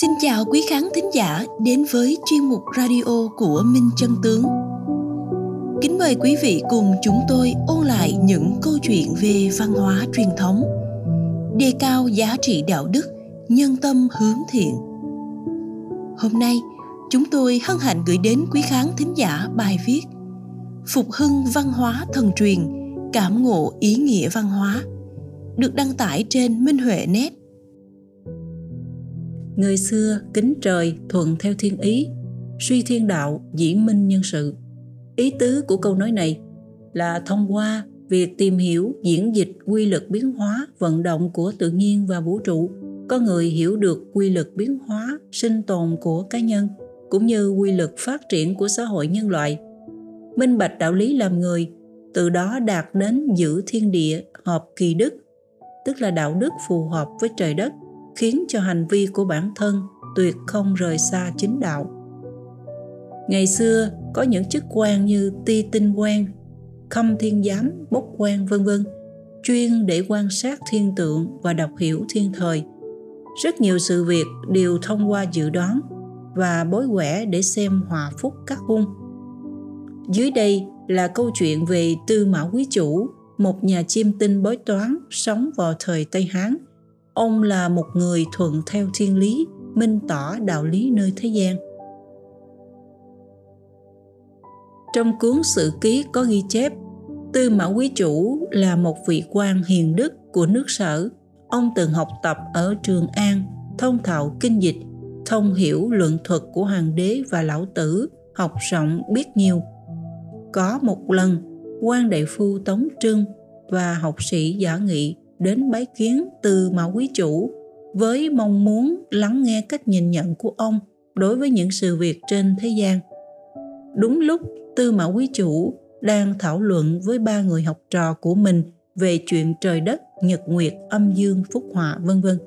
Xin chào quý khán thính giả đến với chuyên mục radio của Minh Chân Tướng. Kính mời quý vị cùng chúng tôi ôn lại những câu chuyện về văn hóa truyền thống, đề cao giá trị đạo đức, nhân tâm hướng thiện. Hôm nay, chúng tôi hân hạnh gửi đến quý khán thính giả bài viết Phục hưng văn hóa thần truyền, cảm ngộ ý nghĩa văn hóa, được đăng tải trên Minh Huệ Net người xưa kính trời thuận theo thiên ý, suy thiên đạo, dĩ minh nhân sự. Ý tứ của câu nói này là thông qua việc tìm hiểu diễn dịch quy luật biến hóa, vận động của tự nhiên và vũ trụ. Có người hiểu được quy luật biến hóa, sinh tồn của cá nhân, cũng như quy luật phát triển của xã hội nhân loại. Minh bạch đạo lý làm người, từ đó đạt đến giữ thiên địa, hợp kỳ đức, tức là đạo đức phù hợp với trời đất khiến cho hành vi của bản thân tuyệt không rời xa chính đạo. Ngày xưa, có những chức quan như ti tinh quan khâm thiên giám, bốc quan vân vân, chuyên để quan sát thiên tượng và đọc hiểu thiên thời. Rất nhiều sự việc đều thông qua dự đoán và bối quẻ để xem hòa phúc các hung dưới đây là câu chuyện về tư mã quý chủ, một nhà chiêm tinh bói toán sống vào thời tây hán ông là một người thuận theo thiên lý, minh tỏ đạo lý nơi thế gian. Trong cuốn sử ký có ghi chép, tư mã quý chủ là một vị quan hiền đức của nước sở. Ông từng học tập ở trường an, thông thạo kinh dịch, thông hiểu luận thuật của hoàng đế và lão tử, học rộng biết nhiều. Có một lần, quan đại phu tống trưng và học sĩ giả nghị đến bái kiến từ mạo quý chủ với mong muốn lắng nghe cách nhìn nhận của ông đối với những sự việc trên thế gian. Đúng lúc Tư Mã Quý Chủ đang thảo luận với ba người học trò của mình về chuyện trời đất, nhật nguyệt, âm dương, phúc họa, vân vân.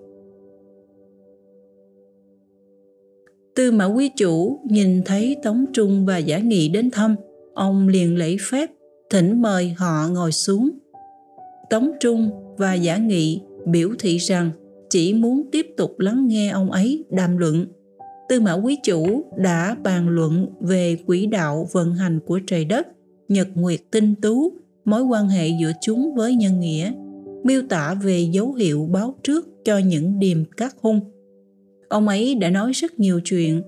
Tư Mã Quý Chủ nhìn thấy Tống Trung và Giả Nghị đến thăm, ông liền lễ phép thỉnh mời họ ngồi xuống. Tống Trung và giả nghị biểu thị rằng chỉ muốn tiếp tục lắng nghe ông ấy đàm luận. Tư mã quý chủ đã bàn luận về quỹ đạo vận hành của trời đất, nhật nguyệt tinh tú, mối quan hệ giữa chúng với nhân nghĩa, miêu tả về dấu hiệu báo trước cho những điềm các hung. Ông ấy đã nói rất nhiều chuyện,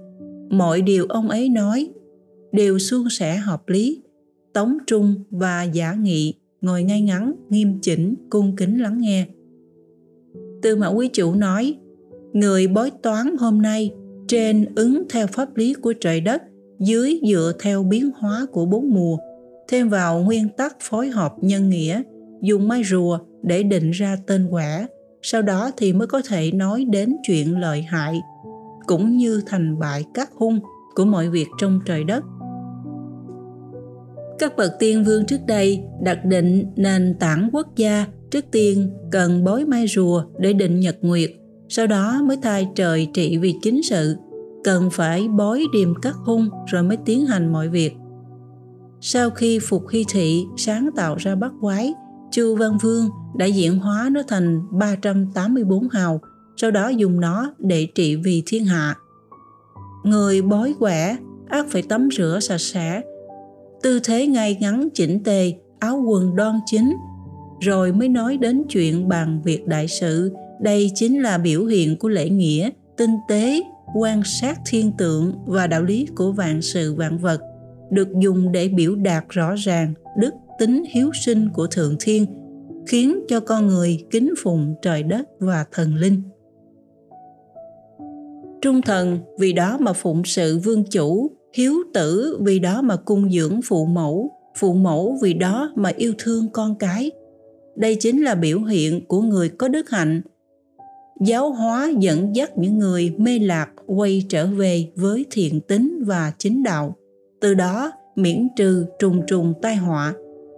mọi điều ông ấy nói đều suôn sẻ hợp lý. Tống Trung và Giả Nghị ngồi ngay ngắn, nghiêm chỉnh, cung kính lắng nghe. Tư mã quý chủ nói, người bói toán hôm nay trên ứng theo pháp lý của trời đất, dưới dựa theo biến hóa của bốn mùa, thêm vào nguyên tắc phối hợp nhân nghĩa, dùng mai rùa để định ra tên quả, sau đó thì mới có thể nói đến chuyện lợi hại, cũng như thành bại các hung của mọi việc trong trời đất các bậc tiên vương trước đây đặt định nền tảng quốc gia trước tiên cần bói mai rùa để định nhật nguyệt, sau đó mới thay trời trị vì chính sự, cần phải bói điềm các hung rồi mới tiến hành mọi việc. Sau khi Phục Hy Thị sáng tạo ra bắt quái, Chu Văn Vương đã diễn hóa nó thành 384 hào, sau đó dùng nó để trị vì thiên hạ. Người bói quẻ ác phải tắm rửa sạch sẽ tư thế ngay ngắn chỉnh tề, áo quần đoan chính, rồi mới nói đến chuyện bàn việc đại sự. Đây chính là biểu hiện của lễ nghĩa, tinh tế, quan sát thiên tượng và đạo lý của vạn sự vạn vật, được dùng để biểu đạt rõ ràng đức tính hiếu sinh của Thượng Thiên, khiến cho con người kính phụng trời đất và thần linh. Trung thần vì đó mà phụng sự vương chủ hiếu tử vì đó mà cung dưỡng phụ mẫu phụ mẫu vì đó mà yêu thương con cái. Đây chính là biểu hiện của người có đức hạnh. Giáo hóa dẫn dắt những người mê lạc quay trở về với thiện tính và chính đạo. Từ đó miễn trừ trùng trùng tai họa.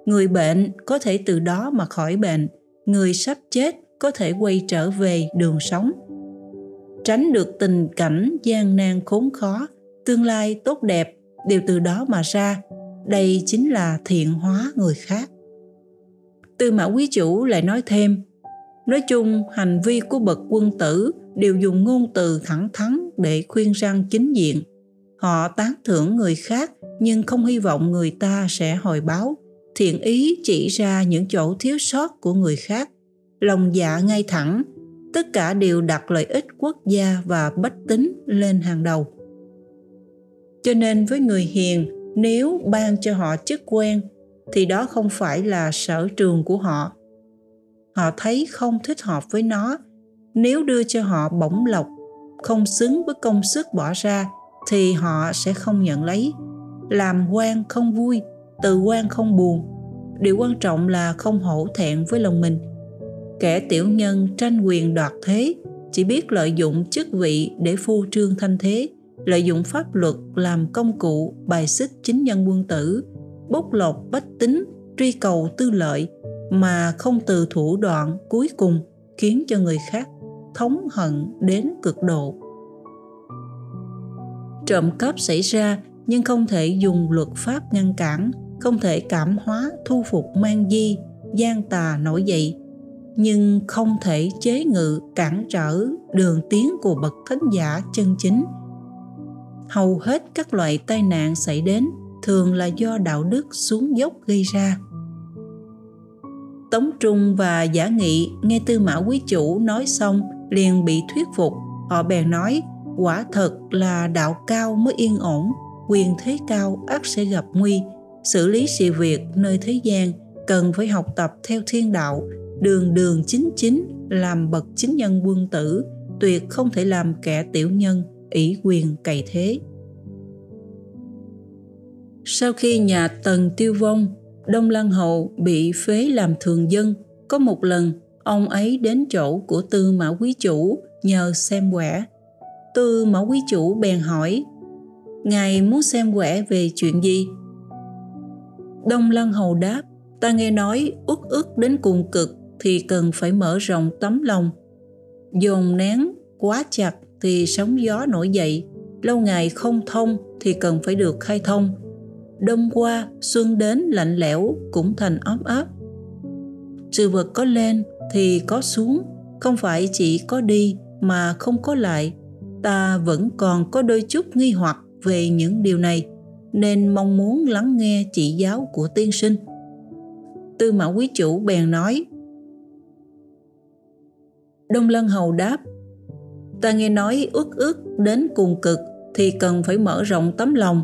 Người bệnh có thể từ đó mà khỏi bệnh. Người sắp chết có thể quay trở về đường sống. Tránh được tình cảnh gian nan khốn khó tương lai tốt đẹp, đều từ đó mà ra. Đây chính là thiện hóa người khác. Tư mã quý chủ lại nói thêm, nói chung, hành vi của bậc quân tử đều dùng ngôn từ thẳng thắn để khuyên răng chính diện. Họ tán thưởng người khác nhưng không hy vọng người ta sẽ hồi báo. Thiện ý chỉ ra những chỗ thiếu sót của người khác. Lòng dạ ngay thẳng, tất cả đều đặt lợi ích quốc gia và bách tính lên hàng đầu cho nên với người hiền, nếu ban cho họ chức quen, thì đó không phải là sở trường của họ. Họ thấy không thích hợp với nó. Nếu đưa cho họ bổng lộc, không xứng với công sức bỏ ra, thì họ sẽ không nhận lấy. Làm quan không vui, từ quan không buồn. Điều quan trọng là không hổ thẹn với lòng mình. Kẻ tiểu nhân tranh quyền đoạt thế, chỉ biết lợi dụng chức vị để phô trương thanh thế lợi dụng pháp luật làm công cụ bài xích chính nhân quân tử, bóc lột bách tính, truy cầu tư lợi mà không từ thủ đoạn cuối cùng khiến cho người khác thống hận đến cực độ. Trộm cắp xảy ra nhưng không thể dùng luật pháp ngăn cản, không thể cảm hóa thu phục mang di, gian tà nổi dậy, nhưng không thể chế ngự cản trở đường tiến của bậc thánh giả chân chính hầu hết các loại tai nạn xảy đến thường là do đạo đức xuống dốc gây ra. Tống trung và giả nghị nghe tư mã quý chủ nói xong liền bị thuyết phục. Họ bèn nói, quả thật là đạo cao mới yên ổn, quyền thế cao ắt sẽ gặp nguy. Xử lý sự việc nơi thế gian cần phải học tập theo thiên đạo, đường đường chính chính làm bậc chính nhân quân tử, tuyệt không thể làm kẻ tiểu nhân ủy quyền cày thế. Sau khi nhà tần tiêu vong, đông lăng hậu bị phế làm thường dân, có một lần, ông ấy đến chỗ của tư mã quý chủ nhờ xem quẻ. Tư mã quý chủ bèn hỏi, ngài muốn xem quẻ về chuyện gì? Đông lăng hầu đáp, ta nghe nói uất ức đến cùng cực thì cần phải mở rộng tấm lòng, dồn nén quá chặt thì sóng gió nổi dậy. Lâu ngày không thông thì cần phải được khai thông. Đông qua xuân đến lạnh lẽo cũng thành ấm áp. Sự vật có lên thì có xuống, không phải chỉ có đi mà không có lại. Ta vẫn còn có đôi chút nghi hoặc về những điều này, nên mong muốn lắng nghe chỉ giáo của tiên sinh. Tư mã quý chủ bèn nói, đông lân hầu đáp ta nghe nói ước ước đến cùng cực thì cần phải mở rộng tấm lòng.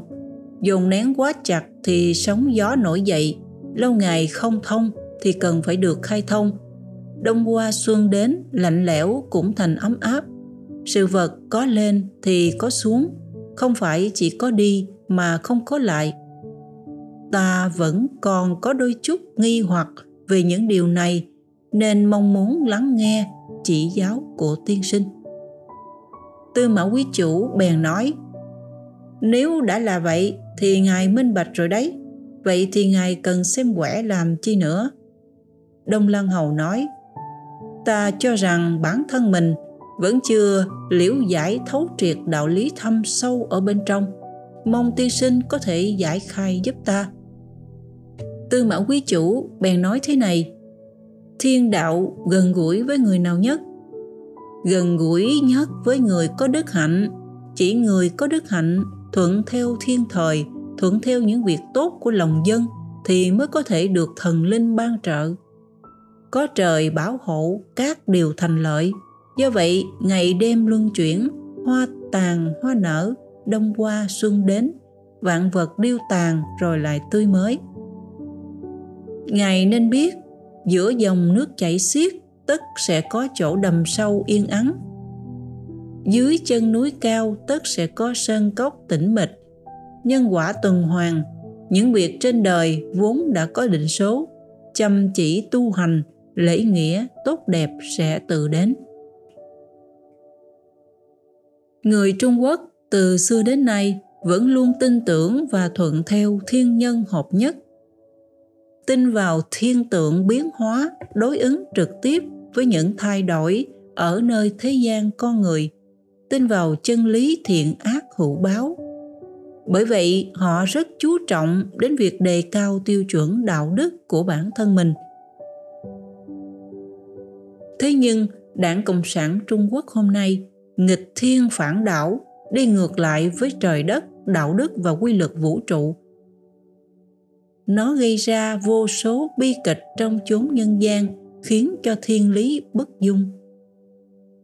Dồn nén quá chặt thì sóng gió nổi dậy. Lâu ngày không thông thì cần phải được khai thông. Đông qua xuân đến, lạnh lẽo cũng thành ấm áp. Sự vật có lên thì có xuống, không phải chỉ có đi mà không có lại. Ta vẫn còn có đôi chút nghi hoặc về những điều này, nên mong muốn lắng nghe chỉ giáo của tiên sinh tư mã quý chủ bèn nói, nếu đã là vậy thì ngài minh bạch rồi đấy. Vậy thì ngài cần xem quẻ làm chi nữa? Đông lăng hầu nói, ta cho rằng bản thân mình vẫn chưa liễu giải thấu triệt đạo lý thâm sâu ở bên trong. Mong tiên sinh có thể giải khai giúp ta. Tư mã quý chủ bèn nói thế này, thiên đạo gần gũi với người nào nhất gần gũi nhất với người có đức hạnh. Chỉ người có đức hạnh thuận theo thiên thời, thuận theo những việc tốt của lòng dân thì mới có thể được thần linh ban trợ. Có trời bảo hộ, các điều thành lợi. Do vậy, ngày đêm luân chuyển, hoa tàn, hoa nở, đông qua xuân đến, vạn vật điêu tàn rồi lại tươi mới. Ngài nên biết, giữa dòng nước chảy xiết tất sẽ có chỗ đầm sâu yên ắng. Dưới chân núi cao, tất sẽ có sơn cốc tĩnh mịch. Nhân quả tuần hoàn, những việc trên đời vốn đã có định số, chăm chỉ tu hành, lễ nghĩa tốt đẹp sẽ tự đến. Người trung quốc từ xưa đến nay vẫn luôn tin tưởng và thuận theo thiên nhân hợp nhất. Tin vào thiên tượng biến hóa, đối ứng trực tiếp với những thay đổi ở nơi thế gian con người, tin vào chân lý thiện ác hữu báo. Bởi vậy, họ rất chú trọng đến việc đề cao tiêu chuẩn đạo đức của bản thân mình. Thế nhưng, đảng cộng sản trung quốc hôm nay nghịch thiên phản đảo đi ngược lại với trời đất, đạo đức và quy luật vũ trụ. Nó gây ra vô số bi kịch trong chốn nhân gian khiến cho thiên lý bất dung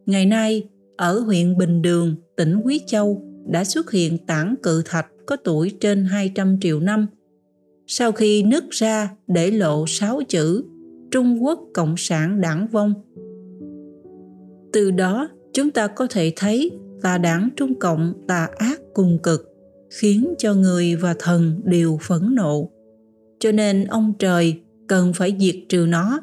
ngày nay ở huyện Bình Đường, tỉnh Quý Châu đã xuất hiện tảng cự thạch có tuổi trên 200 triệu năm. Sau khi nứt ra để lộ sáu chữ Trung Quốc Cộng sản đảng vong. Từ đó chúng ta có thể thấy tà đảng Trung Cộng tà ác cùng cực khiến cho người và thần đều phẫn nộ. Cho nên ông trời cần phải diệt trừ nó.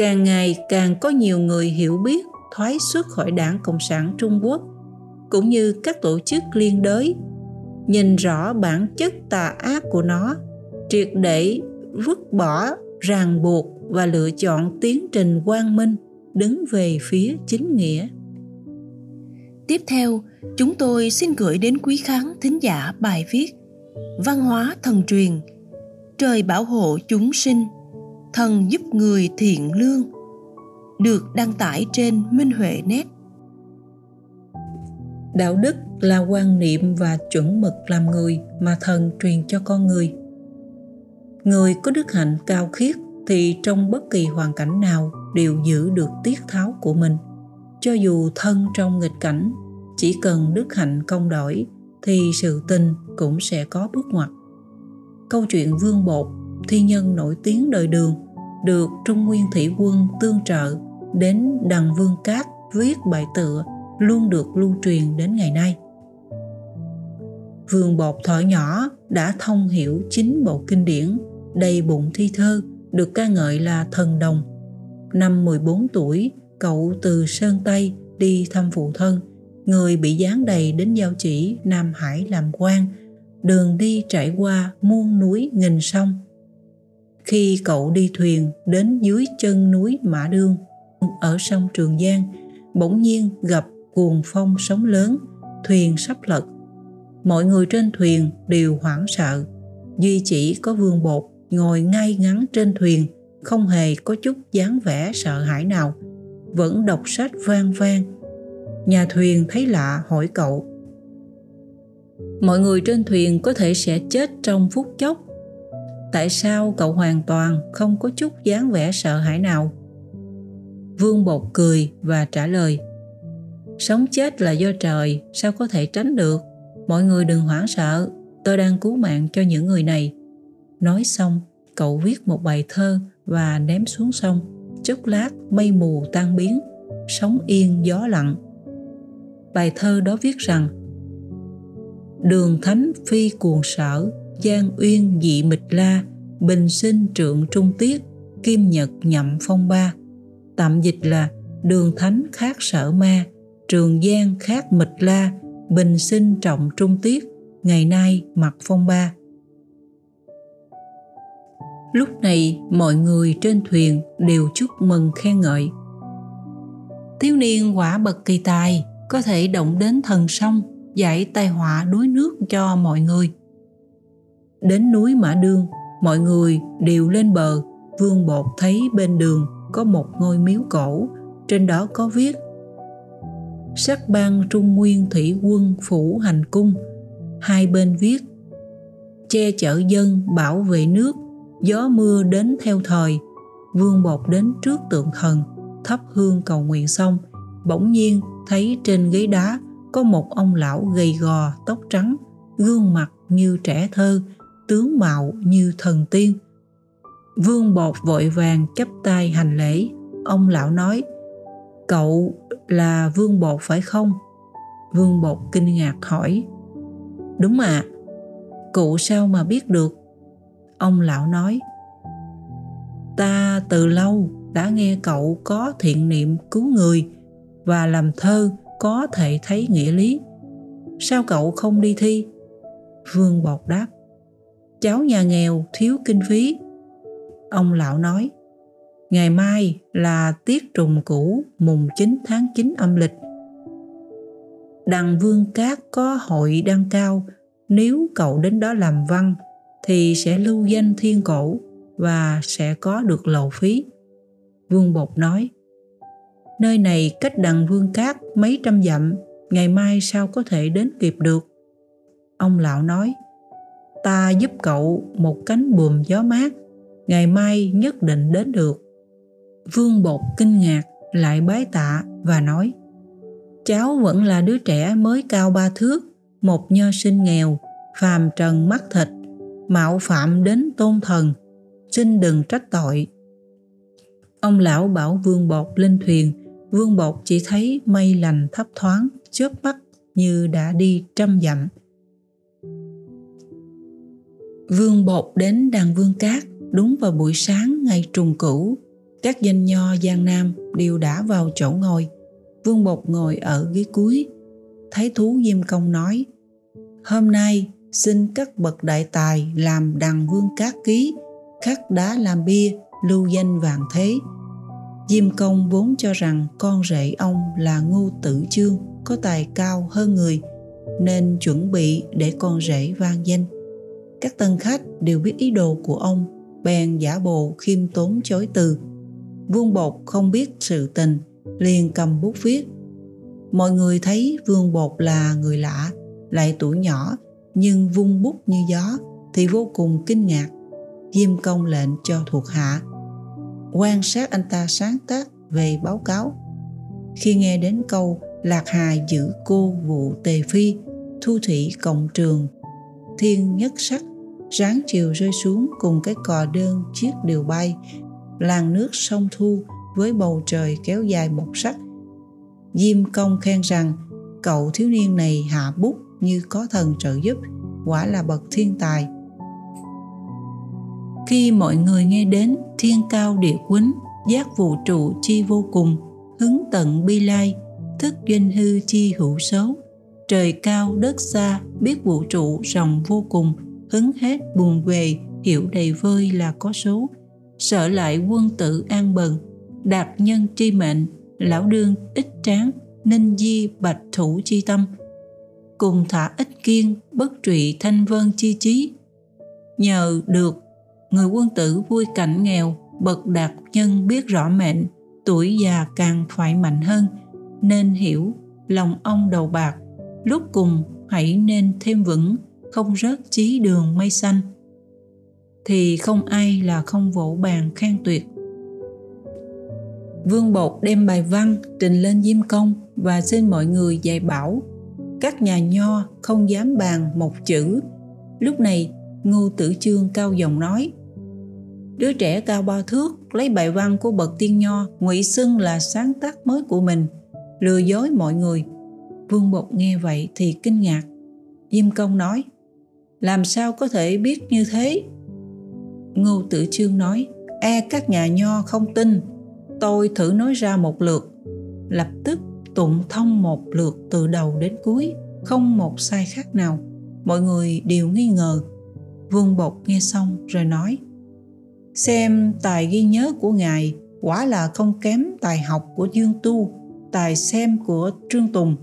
Càng ngày càng có nhiều người hiểu biết, thoái xuất khỏi đảng Cộng sản Trung Quốc, cũng như các tổ chức liên đới, nhìn rõ bản chất tà ác của nó, triệt để vứt bỏ, ràng buộc và lựa chọn tiến trình quang minh, đứng về phía chính nghĩa. Tiếp theo, chúng tôi xin gửi đến quý khán thính giả bài viết văn hóa thần truyền, trời bảo hộ chúng sinh thần giúp người thiện lương được đăng tải trên Minh Huệ Net. Đạo đức là quan niệm và chuẩn mực làm người mà thần truyền cho con người. Người có đức hạnh cao khiết thì trong bất kỳ hoàn cảnh nào đều giữ được tiết tháo của mình. Cho dù thân trong nghịch cảnh, chỉ cần đức hạnh công đổi thì sự tình cũng sẽ có bước ngoặt. Câu chuyện Vương Bột, thi nhân nổi tiếng đời đường, được Trung Nguyên Thủy Quân tương trợ đến Đằng Vương Cát viết bài tựa luôn được lưu truyền đến ngày nay. Vương Bột thở nhỏ đã thông hiểu chính bộ kinh điển đầy bụng thi thơ được ca ngợi là thần đồng. Năm 14 tuổi, cậu từ Sơn Tây đi thăm phụ thân, người bị giáng đầy đến giao chỉ Nam Hải làm quan, đường đi trải qua muôn núi nghìn sông. Khi cậu đi thuyền đến dưới chân núi Mã Đương, ở sông Trường Giang bỗng nhiên gặp cuồng phong sóng lớn thuyền sắp lật. Mọi người trên thuyền đều hoảng sợ. Duy chỉ có vương bột ngồi ngay ngắn trên thuyền không hề có chút dáng vẻ sợ hãi nào vẫn đọc sách vang vang. Nhà thuyền thấy lạ hỏi cậu mọi người trên thuyền có thể sẽ chết trong phút chốc tại sao cậu hoàn toàn không có chút dáng vẻ sợ hãi nào Vương Bột cười và trả lời Sống chết là do trời, sao có thể tránh được? Mọi người đừng hoảng sợ, tôi đang cứu mạng cho những người này. Nói xong, cậu viết một bài thơ và ném xuống sông. Chốc lát mây mù tan biến, sóng yên gió lặng. Bài thơ đó viết rằng Đường thánh phi cuồng sở, Giang uyên dị mịch la, Bình sinh trượng trung tiết, Kim nhật nhậm phong ba. Tạm dịch là đường thánh khác sở ma trường giang khác mịch la bình sinh trọng trung tiết ngày nay mặc phong ba. Lúc này mọi người trên thuyền đều chúc mừng khen ngợi. Thiếu niên quả bậc kỳ tài có thể động đến thần sông giải tai họa đuối nước cho mọi người đến núi mã đương, mọi người đều lên bờ. Vương bột thấy bên đường có một ngôi miếu cổ, trên đó có viết, sắc ban trung nguyên thủy quân phủ hành cung. Hai bên viết, che chở dân bảo vệ nước, gió mưa đến theo thời. Vương bột đến trước tượng thần, thắp hương cầu nguyện xong, bỗng nhiên thấy trên ghế đá có một ông lão gầy gò, tóc trắng, gương mặt như trẻ thơ tướng mạo như thần tiên Vương bột vội vàng chấp tay hành lễ. Ông lão nói, cậu là vương bột phải không? Vương bột kinh ngạc hỏi, đúng ạ. À, cụ sao mà biết được? Ông lão nói, ta từ lâu đã nghe cậu có thiện niệm cứu người và làm thơ có thể thấy nghĩa lý. Sao cậu không đi thi? Vương bột đáp, cháu nhà nghèo thiếu kinh phí Ông lão nói, ngày mai là tiết trùng cũ mùng 9 tháng 9 âm lịch. Đằng Vương Cát có hội đăng cao, nếu cậu đến đó làm văn thì sẽ lưu danh thiên cổ và sẽ có được lầu phí. Vương Bột nói, nơi này cách đằng Vương Cát mấy trăm dặm, ngày mai sao có thể đến kịp được ông lão nói ta giúp cậu một cánh buồm gió mát, ngày mai nhất định đến được. Vương bột kinh ngạc, lại bái tạ và nói, cháu vẫn là đứa trẻ mới cao ba thước, một nho sinh nghèo, phàm trần mắt thịt, mạo phạm đến tôn thần, xin đừng trách tội. Ông lão bảo vương bột lên thuyền. Vương bột chỉ thấy mây lành thấp thoáng, chớp mắt như đã đi trăm dặm vương bột đến đàn vương cát, đúng vào buổi sáng ngày trùng cửu, các danh nho giang nam đều đã vào chỗ ngồi. Vương bột ngồi ở ghế cuối. Thấy thú diêm công nói, hôm nay xin các bậc đại tài làm đàn vương cát ký, khắc đá làm bia, lưu danh vàng thế. Diêm công vốn cho rằng con rể ông là ngô tử chương có tài cao hơn người, nên chuẩn bị để con rể vang danh các tân khách đều biết ý đồ của ông, bèn giả bộ khiêm tốn chối từ. Vương bột không biết sự tình, liền cầm bút viết. Mọi người thấy vương bột là người lạ, lại tuổi nhỏ, nhưng vung bút như gió, thì vô cùng kinh ngạc. Diêm công lệnh cho thuộc hạ. Quan sát anh ta sáng tác về báo cáo. Khi nghe đến câu lạc hà giữ cô vụ tề phi thu thủy cộng trường, thiên nhất sắc ráng chiều rơi xuống cùng cái cò đơn chiếc điều bay. Làn nước sông thu với bầu trời kéo dài một sắc. Diêm công khen rằng, cậu thiếu niên này hạ bút như có thần trợ giúp, quả là bậc thiên tài. Khi mọi người nghe đến thiên cao địa quýnh giác vũ trụ chi vô cùng, hứng tận bi lai, thức doanh hư chi hữu số, trời cao đất xa, biết vũ trụ rộng vô cùng hứng hết, buồn về, hiểu đầy vơi là có số. Sợ lại quân tử an bần đạt nhân tri mệnh, lão đương ít tráng ninh di bạch thủ chi tâm. Cùng thả ích kiên, bất trụy thanh vân chi trí nhờ được, người quân tử vui cảnh nghèo, bậc đạt nhân biết rõ mệnh, tuổi già càng phải mạnh hơn, nên hiểu lòng ông đầu bạc. Lúc cùng, hãy nên thêm vững không rớt chí đường mây xanh. Thì không ai là không vỗ bàn khen tuyệt. Vương bột đem bài văn trình lên diêm công và xin mọi người dạy bảo, các nhà nho không dám bàn một chữ. Lúc này, ngô tử chương cao giọng nói, đứa trẻ cao ba thước lấy bài văn của bậc tiên nho ngụy xưng là sáng tác mới của mình, lừa dối mọi người. Vương bột nghe vậy thì kinh ngạc. Diêm công nói làm sao có thể biết như thế? Ngô tử chương nói e các nhà nho không tin. Tôi thử nói ra một lượt. Lập tức, tụng thông một lượt từ đầu đến cuối, không một sai khác nào. Mọi người đều nghi ngờ. Vương bột nghe xong rồi nói, xem tài ghi nhớ của ngài quả là không kém tài học của dương tu, tài xem của trương tùng.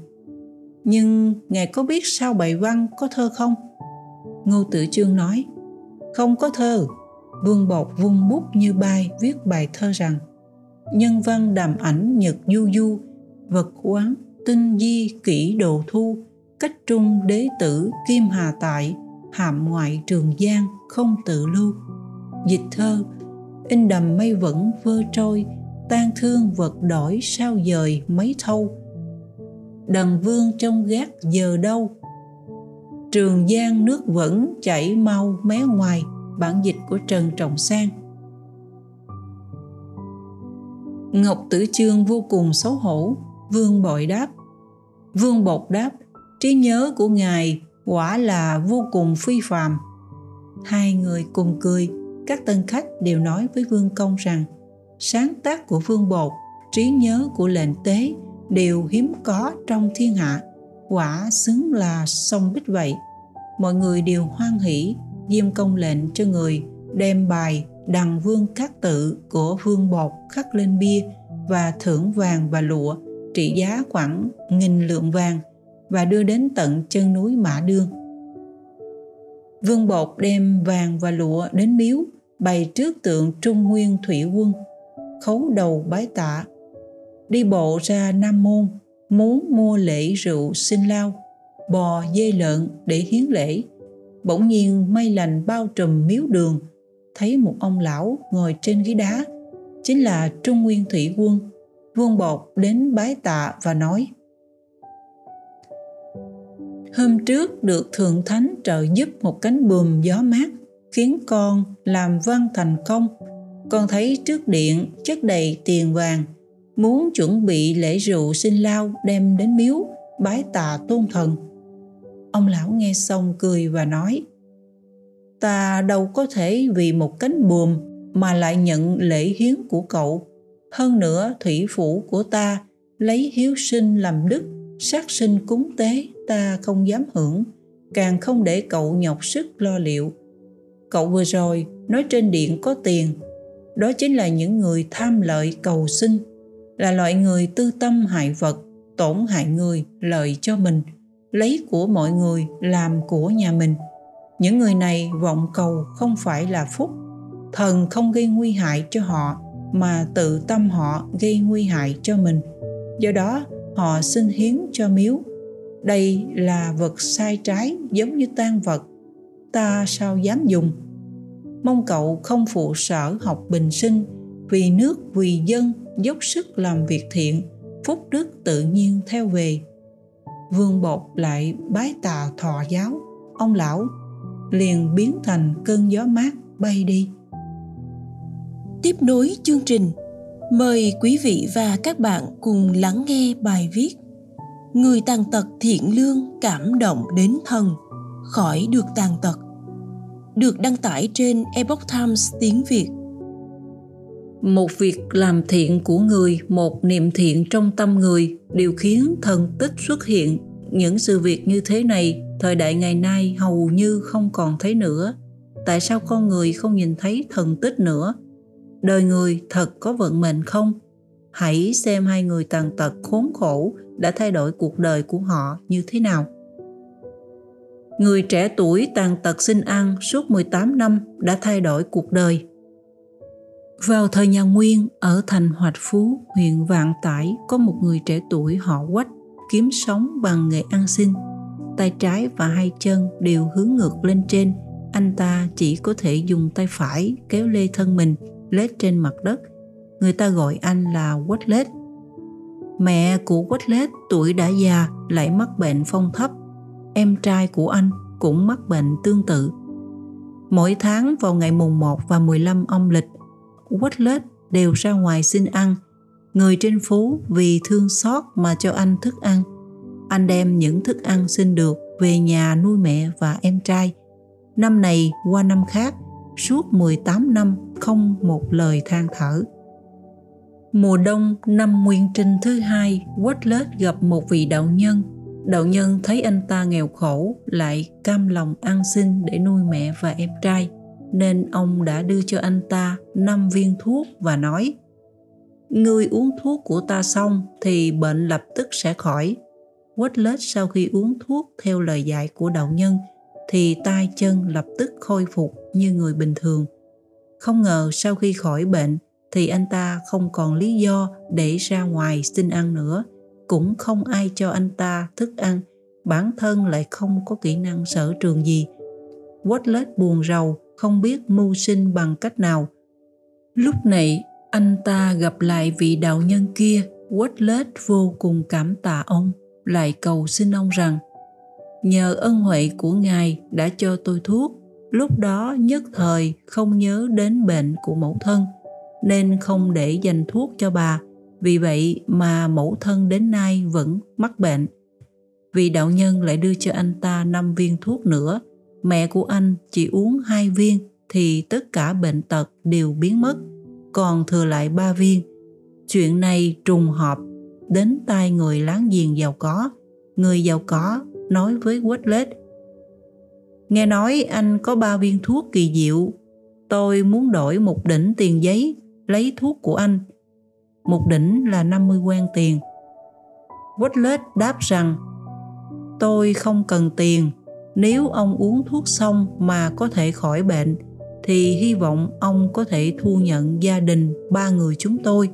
Nhưng ngài có biết sao bậy văn có thơ không? Ngô tử chương nói, không có thơ. Vương bột vung bút như bay viết bài thơ rằng, nhân văn đàm ảnh nhật du du, vật quán tinh di kỹ đồ thu, cách trung đế tử kim hà tại hàm ngoại trường giang không tự lưu. Dịch thơ, in đầm mây vẫn vơ trôi, tan thương vật đổi sao dời mấy thâu. Đần vương trong gác giờ đâu trường giang nước vẫn chảy mau mé ngoài, bản dịch của trần trọng sang. Ngọc tử chương vô cùng xấu hổ, vương bội đáp. Vương bột đáp, trí nhớ của ngài quả là vô cùng phi phàm. Hai người cùng cười, các tân khách đều nói với vương công rằng, sáng tác của vương bột, trí nhớ của lệnh tế đều hiếm có trong thiên hạ quả xứng là sông bích vậy mọi người đều hoan hỷ diêm công lệnh cho người đem bài đằng vương các tự của vương bột khắc lên bia và thưởng vàng và lụa trị giá khoảng nghìn lượng vàng và đưa đến tận chân núi Mã Đương. Vương Bột đem vàng và lụa đến miếu bày trước tượng Trung Nguyên Thủy Quân, khấu đầu bái tạ. Đi bộ ra Nam Môn, muốn mua lễ rượu sinh lao, bò dê lợn để hiến lễ. Bỗng nhiên mây lành bao trùm miếu đường, thấy một ông lão ngồi trên ghế đá, chính là Trung Nguyên Thủy Quân. Vương Bột đến bái tạ và nói Hôm trước được Thượng Thánh trợ giúp một cánh buồm gió mát khiến con làm văn thành công. Con thấy trước điện chất đầy tiền vàng, muốn chuẩn bị lễ rượu sinh lao đem đến miếu bái tạ tôn thần. Ông lão nghe xong cười và nói Ta đâu có thể vì một cánh buồm mà lại nhận lễ hiến của cậu. Hơn nữa thủy phủ của ta lấy hiếu sinh làm đức, sát sinh cúng tế ta không dám hưởng, càng không để cậu nhọc sức lo liệu. Cậu vừa rồi nói trên điện có tiền, đó chính là những người tham lợi cầu sinh, là loại người tư tâm hại vật, tổn hại người, lợi cho mình, lấy của mọi người làm của nhà mình. Những người này vọng cầu không phải là phúc, thần không gây nguy hại cho họ mà tự tâm họ gây nguy hại cho mình. Do đó, họ xin hiến cho miếu đây là vật sai trái giống như tan vật ta sao dám dùng mong cậu không phụ sở học bình sinh vì nước vì dân dốc sức làm việc thiện, phúc đức tự nhiên theo về. Vương bột lại bái tà thọ giáo. Ông lão liền biến thành cơn gió mát bay đi. Tiếp nối chương trình, mời quý vị và các bạn cùng lắng nghe bài viết người tàn tật thiện lương cảm động đến thần, khỏi được tàn tật, được đăng tải trên Epoch Times tiếng Việt. Một việc làm thiện của người, một niệm thiện trong tâm người đều khiến thần tích xuất hiện. Những sự việc như thế này, thời đại ngày nay hầu như không còn thấy nữa. Tại sao con người không nhìn thấy thần tích nữa? Đời người thật có vận mệnh không? Hãy xem hai người tàn tật khốn khổ đã thay đổi cuộc đời của họ như thế nào. Người trẻ tuổi tàn tật xin ăn suốt 18 năm đã thay đổi cuộc đời. Vào thời nhà Nguyên, ở thành Hoạch Phú, huyện Vạn Tải, có một người trẻ tuổi họ quách kiếm sống bằng nghề ăn xin. Tay trái và hai chân đều hướng ngược lên trên. Anh ta chỉ có thể dùng tay phải kéo lê thân mình lết trên mặt đất. Người ta gọi anh là quách lết Mẹ của Quách lết tuổi đã già lại mắc bệnh phong thấp. Em trai của anh cũng mắc bệnh tương tự. Mỗi tháng vào ngày mùng 1 và 15 âm lịch, Quách đều ra ngoài xin ăn. Người trên phố vì thương xót mà cho anh thức ăn. Anh đem những thức ăn xin được về nhà nuôi mẹ và em trai. Năm này qua năm khác, suốt 18 năm không một lời than thở. Mùa đông năm nguyên trinh thứ hai, Quách gặp một vị đạo nhân. Đạo nhân thấy anh ta nghèo khổ, lại cam lòng ăn xin để nuôi mẹ và em trai, nên ông đã đưa cho anh ta năm viên thuốc và nói Ngươi uống thuốc của ta xong thì bệnh lập tức sẽ khỏi. Quách sau khi uống thuốc theo lời dạy của đạo nhân thì tay chân lập tức khôi phục như người bình thường. Không ngờ sau khi khỏi bệnh, thì anh ta không còn lý do để ra ngoài xin ăn nữa cũng không ai cho anh ta thức ăn bản thân lại không có kỹ năng sở trường gì Watlet buồn rầu không biết mưu sinh bằng cách nào lúc này anh ta gặp lại vị đạo nhân kia Watlet vô cùng cảm tạ ông lại cầu xin ông rằng nhờ ân huệ của ngài đã cho tôi thuốc lúc đó nhất thời không nhớ đến bệnh của mẫu thân nên không để dành thuốc cho bà. Vì vậy mà mẫu thân đến nay vẫn mắc bệnh. Vì đạo nhân lại đưa cho anh ta 5 viên thuốc nữa, mẹ của anh chỉ uống hai viên thì tất cả bệnh tật đều biến mất, còn thừa lại ba viên. Chuyện này trùng hợp đến tai người láng giềng giàu có. Người giàu có nói với Wetlet Nghe nói anh có ba viên thuốc kỳ diệu Tôi muốn đổi một đỉnh tiền giấy lấy thuốc của anh. Một đỉnh là 50 quan tiền. Woodlet đáp rằng Tôi không cần tiền, nếu ông uống thuốc xong mà có thể khỏi bệnh thì hy vọng ông có thể thu nhận gia đình ba người chúng tôi.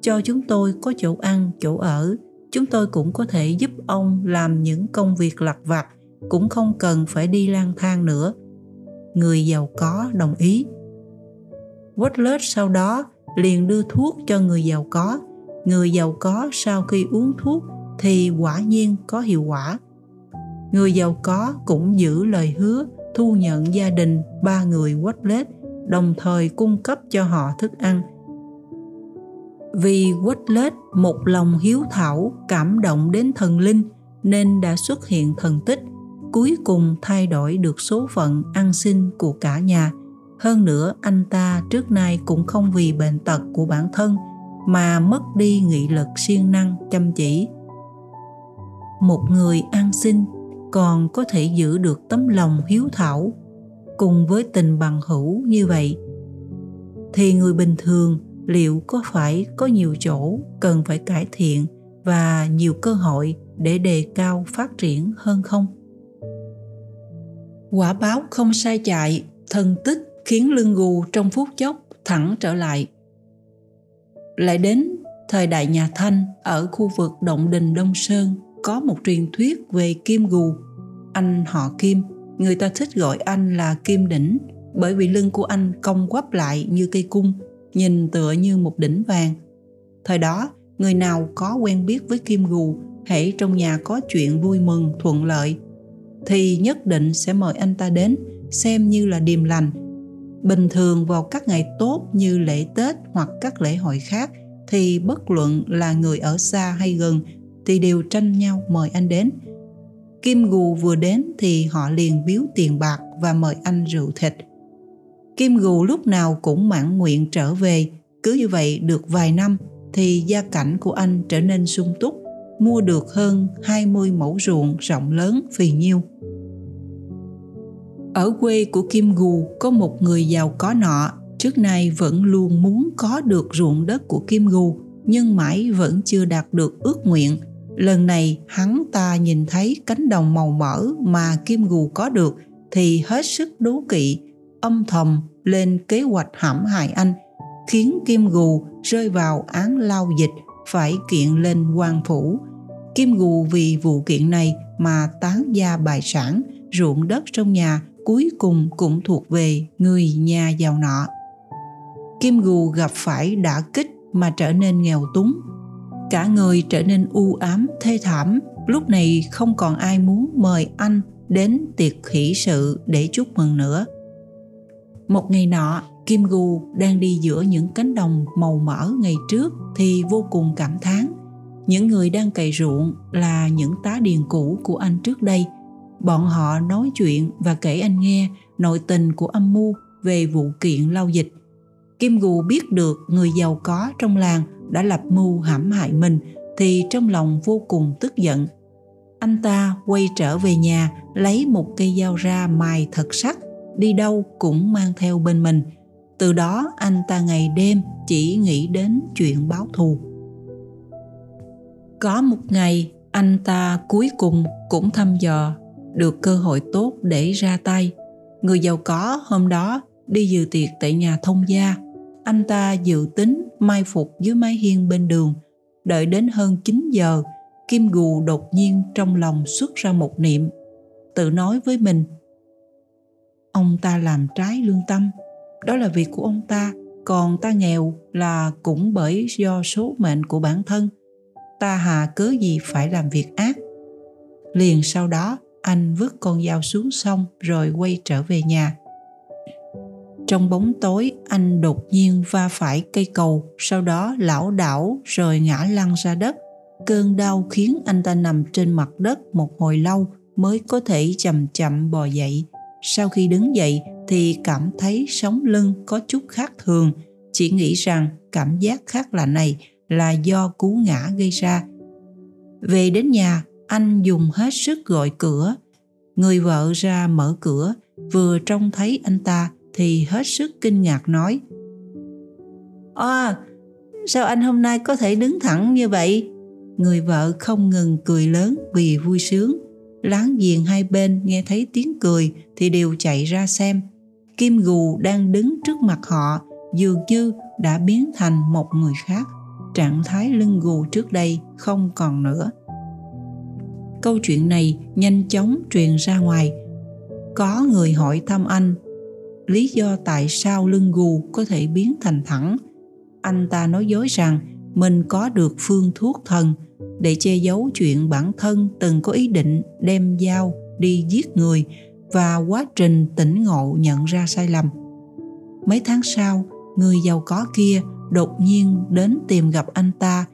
Cho chúng tôi có chỗ ăn, chỗ ở, chúng tôi cũng có thể giúp ông làm những công việc lặt vặt cũng không cần phải đi lang thang nữa. Người giàu có đồng ý. Wattlet sau đó liền đưa thuốc cho người giàu có. Người giàu có sau khi uống thuốc thì quả nhiên có hiệu quả người giàu có cũng giữ lời hứa, thu nhận gia đình ba người Wattlet đồng thời cung cấp cho họ thức ăn. Vì Wattlet một lòng hiếu thảo, cảm động đến thần linh, nên đã xuất hiện thần tích, cuối cùng thay đổi được số phận ăn xin của cả nhà. Hơn nữa, anh ta trước nay cũng không vì bệnh tật của bản thân, mà mất đi nghị lực siêng năng, chăm chỉ. Một người ăn xin còn có thể giữ được tấm lòng hiếu thảo cùng với tình bằng hữu như vậy. Thì người bình thường, liệu có phải có nhiều chỗ cần phải cải thiện và nhiều cơ hội để đề cao phát triển hơn không? Quả báo không sai chạy thần tích khiến lưng gù trong phút chốc thẳng trở lại. Lại đến thời đại nhà thanh, ở khu vực động đình đông sơn, có một truyền thuyết về kim gù anh họ kim. Người ta thích gọi anh là kim đỉnh bởi vì lưng của anh cong quắp lại như cây cung, nhìn tựa như một đỉnh vàng. Thời đó, người nào có quen biết với kim gù hãy trong nhà có chuyện vui mừng, thuận lợi, thì nhất định sẽ mời anh ta đến xem như là điềm lành. Bình thường vào các ngày tốt như lễ tết hoặc các lễ hội khác, thì bất luận là người ở xa hay gần thì đều tranh nhau mời anh đến kim gù vừa đến thì họ liền biếu tiền bạc và mời anh rượu thịt kim gù lúc nào cũng mãn nguyện trở về cứ như vậy được vài năm thì gia cảnh của anh trở nên sung túc, mua được hơn 20 mẫu ruộng rộng lớn phì nhiêu. Ở quê của Kim Gù có một người giàu có nọ, trước nay vẫn luôn muốn có được ruộng đất của Kim Gù, nhưng mãi vẫn chưa đạt được ước nguyện. Lần này hắn ta nhìn thấy cánh đồng màu mỡ mà Kim Gù có được thì hết sức đố kỵ, âm thầm lên kế hoạch hãm hại anh, khiến Kim Gù rơi vào án lao dịch phải kiện lên quan phủ. Kim Gù vì vụ kiện này mà tán gia bài sản, ruộng đất trong nhà cuối cùng cũng thuộc về người nhà giàu nọ. Kim Gù gặp phải đã kích mà trở nên nghèo túng. Cả người trở nên u ám, thê thảm. Lúc này không còn ai muốn mời anh đến tiệc khỉ sự để chúc mừng nữa. Một ngày nọ, Kim Gù đang đi giữa những cánh đồng màu mỡ ngày trước thì vô cùng cảm thán. Những người đang cày ruộng là những tá điền cũ của anh trước đây. Bọn họ nói chuyện và kể anh nghe nội tình của âm mưu về vụ kiện lao dịch. Kim Gù biết được người giàu có trong làng đã lập mưu hãm hại mình thì trong lòng vô cùng tức giận. Anh ta quay trở về nhà, lấy một cây dao ra mài thật sắc, đi đâu cũng mang theo bên mình. Từ đó anh ta ngày đêm chỉ nghĩ đến chuyện báo thù. Có một ngày, anh ta cuối cùng cũng thăm dò, được cơ hội tốt để ra tay. Người giàu có hôm đó đi dự tiệc tại nhà thông gia anh ta dự tính mai phục dưới mái hiên bên đường. Đợi đến hơn 9 giờ, kim gù đột nhiên trong lòng xuất ra một niệm, tự nói với mình, ông ta làm trái lương tâm, đó là việc của ông ta, còn ta nghèo là cũng bởi do số mệnh của bản thân. Ta hà cớ gì phải làm việc ác? Liền sau đó, anh vứt con dao xuống sông rồi quay trở về nhà trong bóng tối, anh đột nhiên va phải cây cầu, sau đó lảo đảo rồi ngã lăn ra đất. Cơn đau khiến anh ta nằm trên mặt đất một hồi lâu mới có thể chậm chậm bò dậy. Sau khi đứng dậy thì cảm thấy sống lưng có chút khác thường. Chỉ nghĩ rằng cảm giác khác lạ này là do cú ngã gây ra. Về đến nhà, anh dùng hết sức gọi cửa. Người vợ ra mở cửa, vừa trông thấy anh ta thì hết sức kinh ngạc nói. À, sao anh hôm nay có thể đứng thẳng như vậy? Người vợ không ngừng cười lớn vì vui sướng. Láng giềng hai bên nghe thấy tiếng cười thì đều chạy ra xem. Kim gù đang đứng trước mặt họ dường như đã biến thành một người khác. Trạng thái lưng gù trước đây không còn nữa. Câu chuyện này nhanh chóng truyền ra ngoài. Có người hỏi thăm anh lý do tại sao lưng gù có thể biến thành thẳng anh ta nói dối rằng mình có được phương thuốc thần để che giấu chuyện bản thân từng có ý định đem dao đi giết người và quá trình tỉnh ngộ nhận ra sai lầm. Mấy tháng sau, người giàu có kia đột nhiên đến tìm gặp anh ta,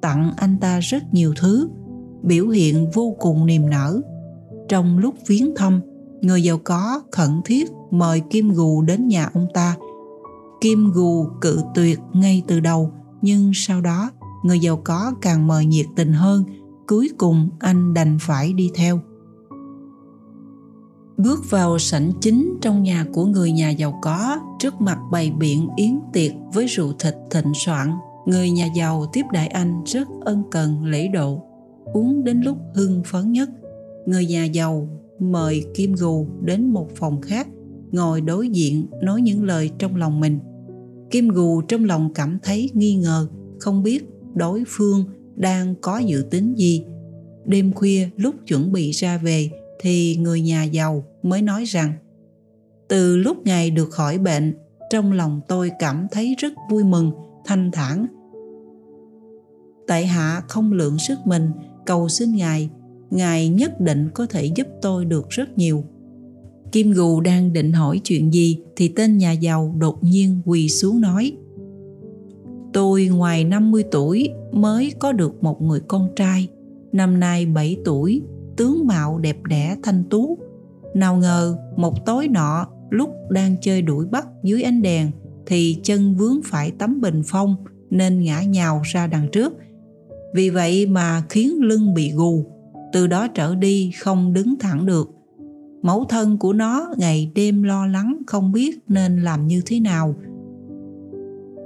tặng anh ta rất nhiều thứ, biểu hiện vô cùng niềm nở. Trong lúc viếng thăm, người giàu có khẩn thiết mời Kim Gù đến nhà ông ta. Kim Gù cự tuyệt ngay từ đầu, nhưng sau đó người giàu có càng mời nhiệt tình hơn, cuối cùng anh đành phải đi theo. Bước vào sảnh chính trong nhà của người nhà giàu có, trước mặt bày biện yến tiệc với rượu thịt thịnh soạn. Người nhà giàu tiếp đại anh rất ân cần lễ độ, uống đến lúc hưng phấn nhất. Người nhà giàu mời Kim Gù đến một phòng khác, ngồi đối diện nói những lời trong lòng mình. Kim Gù trong lòng cảm thấy nghi ngờ, không biết đối phương đang có dự tính gì. Đêm khuya lúc chuẩn bị ra về thì người nhà giàu mới nói rằng từ lúc ngài được khỏi bệnh trong lòng tôi cảm thấy rất vui mừng thanh thản tại hạ không lượng sức mình cầu xin ngài ngài nhất định có thể giúp tôi được rất nhiều kim gù đang định hỏi chuyện gì thì tên nhà giàu đột nhiên quỳ xuống nói, tôi ngoài 50 tuổi mới có được một người con trai. Năm nay 7 tuổi, tướng mạo đẹp đẽ thanh tú. Nào ngờ một tối nọ lúc đang chơi đuổi bắt dưới ánh đèn thì chân vướng phải tấm bình phong nên ngã nhào ra đằng trước. Vì vậy mà khiến lưng bị gù, từ đó trở đi không đứng thẳng được mẫu thân của nó ngày đêm lo lắng, không biết nên làm như thế nào.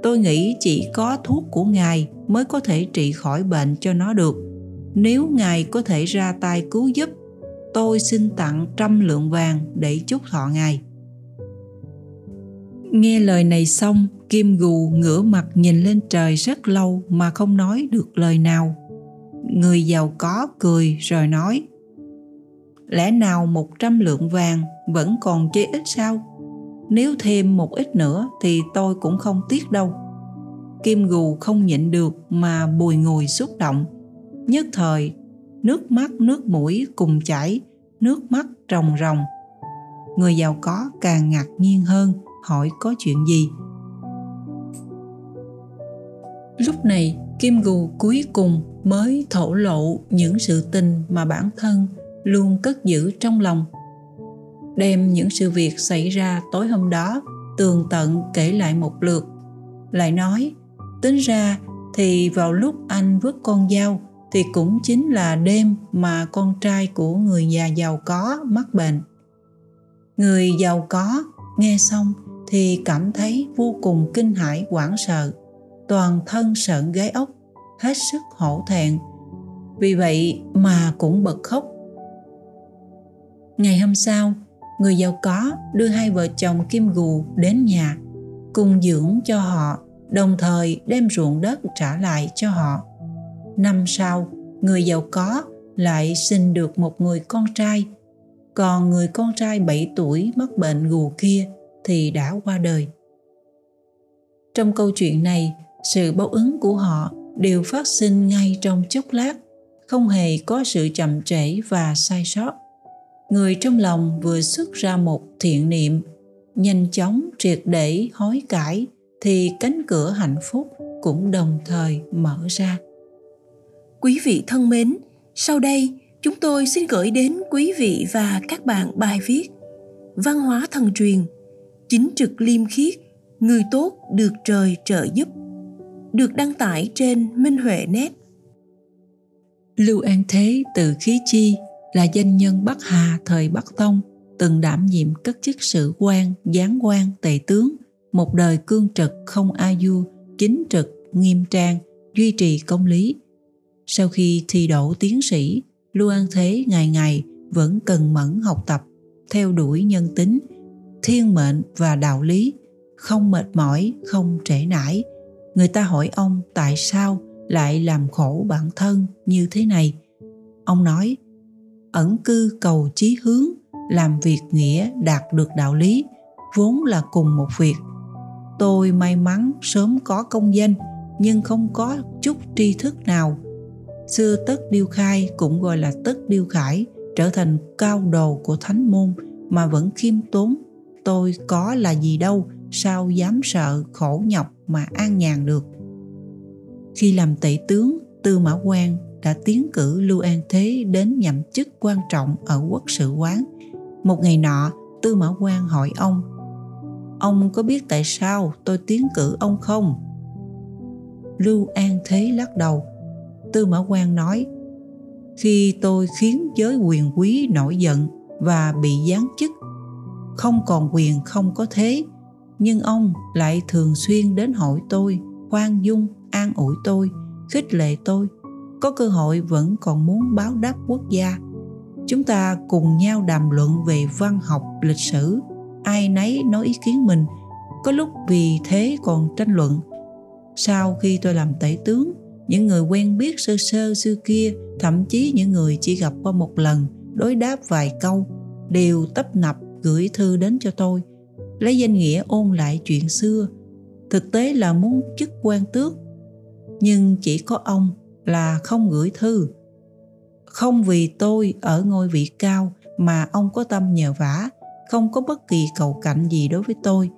Tôi nghĩ chỉ có thuốc của ngài mới có thể trị khỏi bệnh cho nó được. Nếu ngài có thể ra tay cứu giúp, tôi xin tặng trăm lượng vàng để chúc thọ ngài. Nghe lời này xong, kim gù ngửa mặt nhìn lên trời rất lâu mà không nói được lời nào. Người giàu có cười rồi nói lẽ nào một trăm lượng vàng vẫn còn chê ít sao? Nếu thêm một ít nữa thì tôi cũng không tiếc đâu. Kim gù không nhịn được mà bùi ngùi xúc động. Nhất thời, nước mắt, nước mũi cùng chảy, nước mắt ròng ròng. Người giàu có càng ngạc nhiên hơn, hỏi có chuyện gì? Lúc này, kim gù cuối cùng mới thổ lộ những sự tình mà bản thân luôn cất giữ trong lòng. Đem những sự việc xảy ra tối hôm đó, tường tận kể lại một lượt. Lại nói, tính ra thì vào lúc anh vứt con dao thì cũng chính là đêm mà con trai của người già giàu có mắc bệnh. Người giàu có nghe xong thì cảm thấy vô cùng kinh hãi, hoảng sợ. Toàn thân sợn gáy ốc, hết sức hổ thẹn. Vì vậy mà cũng bật khóc ngày hôm sau người giàu có đưa hai vợ chồng kim gù đến nhà cùng dưỡng cho họ đồng thời đem ruộng đất trả lại cho họ năm sau người giàu có lại sinh được một người con trai còn người con trai 7 tuổi mắc bệnh gù kia thì đã qua đời. Trong câu chuyện này, sự báo ứng của họ đều phát sinh ngay trong chốc lát, không hề có sự chậm trễ và sai sót. Người trong lòng vừa xuất ra một thiện niệm, nhanh chóng triệt để hối cải thì cánh cửa hạnh phúc cũng đồng thời mở ra. Quý vị thân mến, sau đây chúng tôi xin gửi đến quý vị và các bạn bài viết Văn hóa thần truyền, chính trực liêm khiết, người tốt được trời trợ giúp, được đăng tải trên Minh Huệ Net. Lưu An Thế từ Khí Chi là danh nhân Bắc Hà thời Bắc Tông, từng đảm nhiệm các chức sự quan, gián quan, tề tướng, một đời cương trực không a du, chính trực, nghiêm trang, duy trì công lý, sau khi thi đậu tiến sĩ, Lưu An Thế ngày ngày vẫn cần mẫn học tập, theo đuổi nhân tính, thiên mệnh và đạo lý, không mệt mỏi, không trễ nải. người ta hỏi ông tại sao lại làm khổ bản thân như thế này ông nói ẩn cư cầu chí hướng, làm việc nghĩa đạt được đạo lý, vốn là cùng một việc. Tôi may mắn sớm có công danh, nhưng không có chút tri thức nào. Xưa tất điêu khai cũng gọi là tất điêu khải trở thành cao đồ của thánh môn mà vẫn khiêm tốn. Tôi có là gì đâu, sao dám sợ khổ nhọc mà an nhàn được? Khi làm tể tướng tư mã quan đã tiến cử lưu an thế đến nhậm chức quan trọng ở quốc sự quán. Một ngày nọ, tư mã Quang hỏi ông ông có biết tại sao tôi tiến cử ông không? Lưu an thế lắc đầu. Tư mã Quang nói, khi tôi khiến giới quyền quý nổi giận và bị giáng chức, không còn quyền không có thế, nhưng ông lại thường xuyên đến hỏi tôi, khoan dung an ủi tôi, khích lệ tôi có cơ hội vẫn còn muốn báo đáp quốc gia. Chúng ta cùng nhau đàm luận về văn học, lịch sử. Ai nấy nói ý kiến mình. Có lúc vì thế còn tranh luận. Sau khi tôi làm tể tướng, những người quen biết sơ sơ xưa kia, thậm chí những người chỉ gặp qua một lần, đối đáp vài câu, đều tấp nập gửi thư đến cho tôi. Lấy danh nghĩa ôn lại chuyện xưa. Thực tế là muốn chức quan tước. Nhưng chỉ có ông là không gửi thư. Không vì tôi ở ngôi vị cao mà ông có tâm nhờ vả, không có bất kỳ cầu cạnh gì đối với tôi.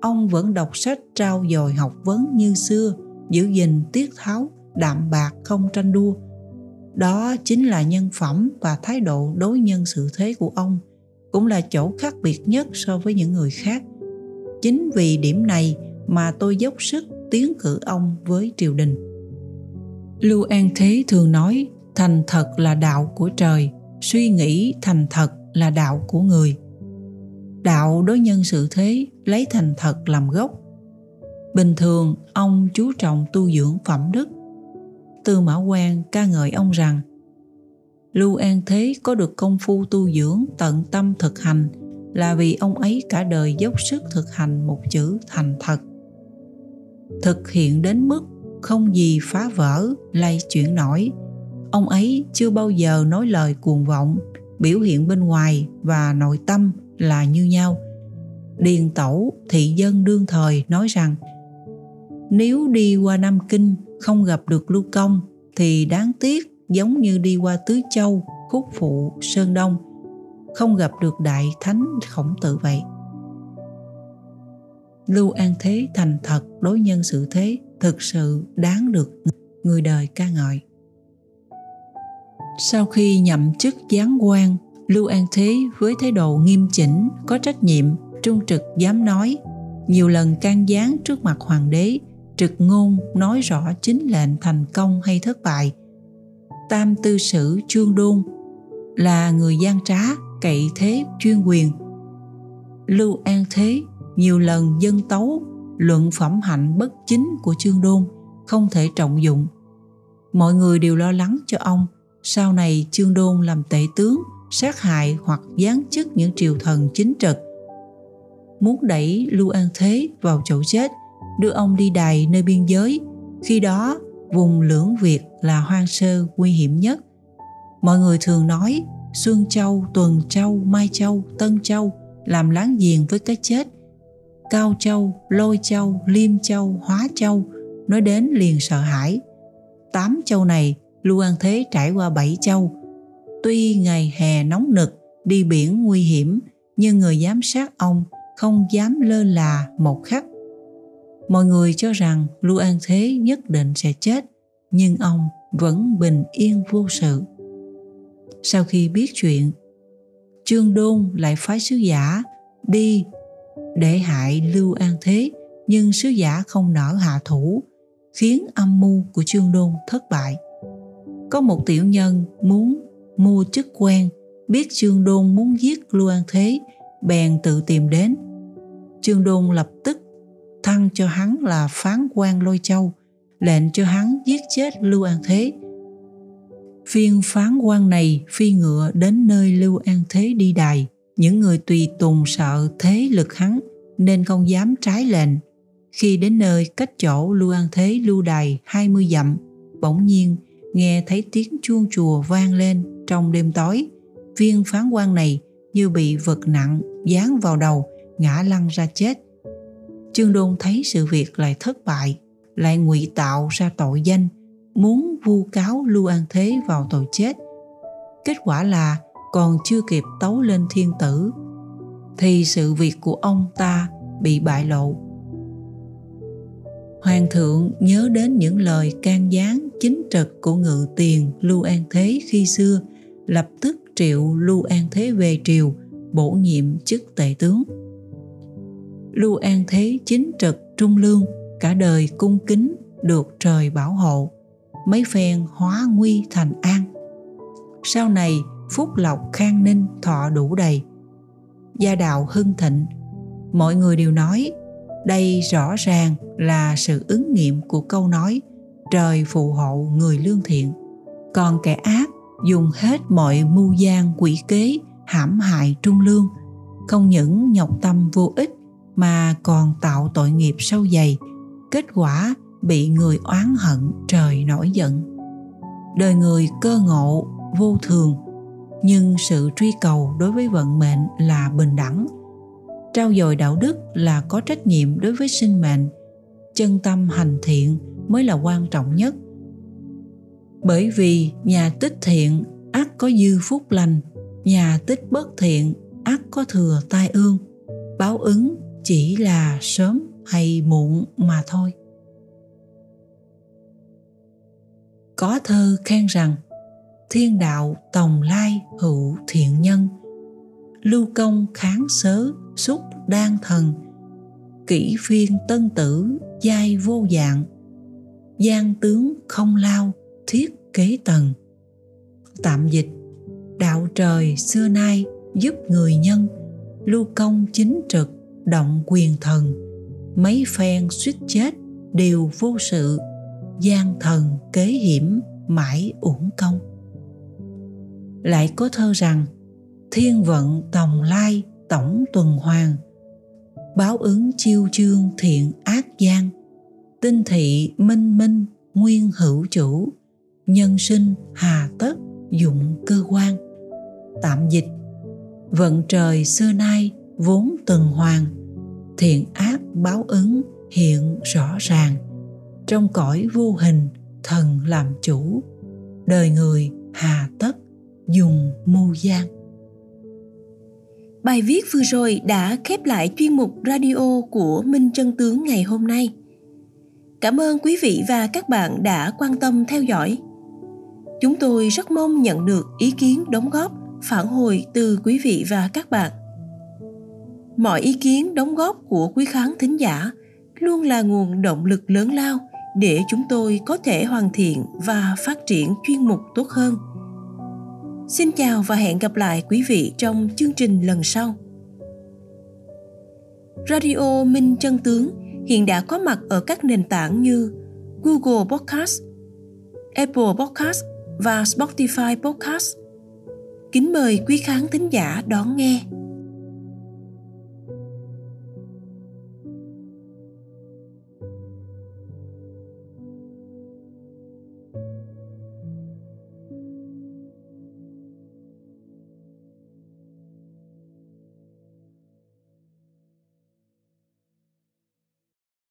Ông vẫn đọc sách trao dồi học vấn như xưa, giữ gìn tiết tháo, đạm bạc không tranh đua. Đó chính là nhân phẩm và thái độ đối nhân sự thế của ông, cũng là chỗ khác biệt nhất so với những người khác. Chính vì điểm này mà tôi dốc sức tiến cử ông với triều đình lưu an thế thường nói, thành thật là đạo của trời, suy nghĩ thành thật là đạo của người. Đạo đối nhân sự thế, lấy thành thật làm gốc. Bình thường, ông chú trọng tu dưỡng phẩm đức. Tư mã quan ca ngợi ông rằng, lưu an thế có được công phu tu dưỡng tận tâm thực hành là vì ông ấy cả đời dốc sức thực hành một chữ thành thật. Thực hiện đến mức không gì phá vỡ, lay chuyển nổi. Ông ấy chưa bao giờ nói lời cuồng vọng, biểu hiện bên ngoài và nội tâm là như nhau. Điền tẩu, thị dân đương thời, nói rằng, nếu đi qua nam kinh không gặp được lưu công, thì đáng tiếc giống như đi qua tứ châu khúc phụ, sơn đông, không gặp được đại thánh khổng tử vậy. Lưu an thế thành thật đối nhân sự thế thực sự đáng được người đời ca ngợi. Sau khi nhậm chức giáng quan, lưu an thế với thái độ nghiêm chỉnh, có trách nhiệm, trung trực dám nói. Nhiều lần can gián trước mặt hoàng đế, trực ngôn nói rõ chính lệnh thành công hay thất bại. Tam tư sử trương đôn là người gian trá, cậy thế chuyên quyền. Lưu an thế nhiều lần dân tấu luận phẩm hạnh bất chính của chương đôn không thể trọng dụng. Mọi người đều lo lắng cho ông, sau này chương đôn làm tể tướng, sát hại hoặc giáng chức những triều thần chính trực. Muốn đẩy lưu an thế vào chỗ chết, đưa ông đi đài nơi biên giới, khi đó vùng lưỡng việt là hoang sơ nguy hiểm nhất. Mọi người thường nói, xuân châu, tuần châu, mai châu, tân châu làm láng giềng với cái chết cao châu, lôi châu, liêm châu, hóa châu, nói đến liền sợ hãi. Tám châu này, lưu an thế trải qua bảy châu. Tuy ngày hè nóng nực, đi biển nguy hiểm, nhưng người giám sát ông không dám lơ là một khắc. Mọi người cho rằng lưu an thế nhất định sẽ chết, nhưng ông vẫn bình yên vô sự. Sau khi biết chuyện, trương đôn lại phái sứ giả đi để hại lưu an thế, nhưng sứ giả không nở hạ thủ, khiến âm mưu của trương đôn thất bại. Có một tiểu nhân muốn mua chức quan, biết trương đôn muốn giết lưu an thế, bèn tự tìm đến. Trương đôn lập tức thăng cho hắn là phán quan lôi châu, lệnh cho hắn giết chết lưu an thế. Viên phán quan này phi ngựa đến nơi lưu an thế đi đài những người tùy tùng sợ thế lực hắn nên không dám trái lệnh Khi đến nơi cách chỗ Lưu An Thế lưu đài 20 dặm, bỗng nhiên nghe thấy tiếng chuông chùa vang lên trong đêm tối. Viên phán quan này như bị vật nặng dán vào đầu, ngã lăn ra chết. Trương Đôn thấy sự việc lại thất bại, lại ngụy tạo ra tội danh, muốn vu cáo Lưu An Thế vào tội chết. Kết quả là còn chưa kịp tấu lên thiên tử, thì sự việc của ông ta bị bại lộ. Hoàng thượng nhớ đến những lời can gián chính trực của ngự tiền Lưu An Thế khi xưa, lập tức triệu Lưu An Thế về triều, bổ nhiệm chức tể tướng. Lưu An Thế chính trực trung lương, cả đời cung kính được trời bảo hộ, mấy phen hóa nguy thành an. Sau này phúc lộc khang ninh thọ đủ đầy. Gia đạo hưng thịnh, mọi người đều nói đây rõ ràng là sự ứng nghiệm của câu nói trời phù hộ người lương thiện. Còn kẻ ác dùng hết mọi mưu gian quỷ kế hãm hại trung lương, không những nhọc tâm vô ích mà còn tạo tội nghiệp sâu dày, kết quả bị người oán hận trời nổi giận. Đời người cơ ngộ, vô thường, nhưng sự truy cầu đối với vận mệnh là bình đẳng. Trao dồi đạo đức là có trách nhiệm đối với sinh mệnh, chân tâm hành thiện mới là quan trọng nhất. Bởi vì nhà tích thiện ác có dư phúc lành, nhà tích bất thiện ác có thừa tai ương. Báo ứng chỉ là sớm hay muộn mà thôi có thơ khen rằng thiên đạo tòng lai hữu thiện nhân. Lưu công kháng sớ, xúc đan thần. Kỹ phiên tân tử, giai vô dạng. Gian tướng không lao, thiết kế tần. Tạm dịch, đạo trời xưa nay giúp người nhân. Lưu công chính trực, động quyền thần. Mấy phen suýt chết đều vô sự. Gian thần kế hiểm, mãi uổng công lại có thơ rằng, thiên vận tòng lai tổng tuần hoàn, báo ứng chiêu chương thiện ác gian. Tinh thị minh minh nguyên hữu chủ, nhân sinh hà tất dụng cơ quan. Tạm dịch, vận trời xưa nay vốn tuần hoàn, thiện ác báo ứng hiện rõ ràng. Trong cõi vô hình thần làm chủ, đời người hà tất dùng mưu gian Bài viết vừa rồi đã khép lại chuyên mục radio của Minh Trân Tướng ngày hôm nay. Cảm ơn quý vị và các bạn đã quan tâm theo dõi. Chúng tôi rất mong nhận được ý kiến đóng góp, phản hồi từ quý vị và các bạn. Mọi ý kiến đóng góp của quý khán thính giả luôn là nguồn động lực lớn lao để chúng tôi có thể hoàn thiện và phát triển chuyên mục tốt hơn. Xin chào và hẹn gặp lại quý vị trong chương trình lần sau. Radio Minh Chân Tướng hiện đã có mặt ở các nền tảng như Google Podcast, Apple Podcast và Spotify Podcast. Kính mời quý khán thính giả đón nghe.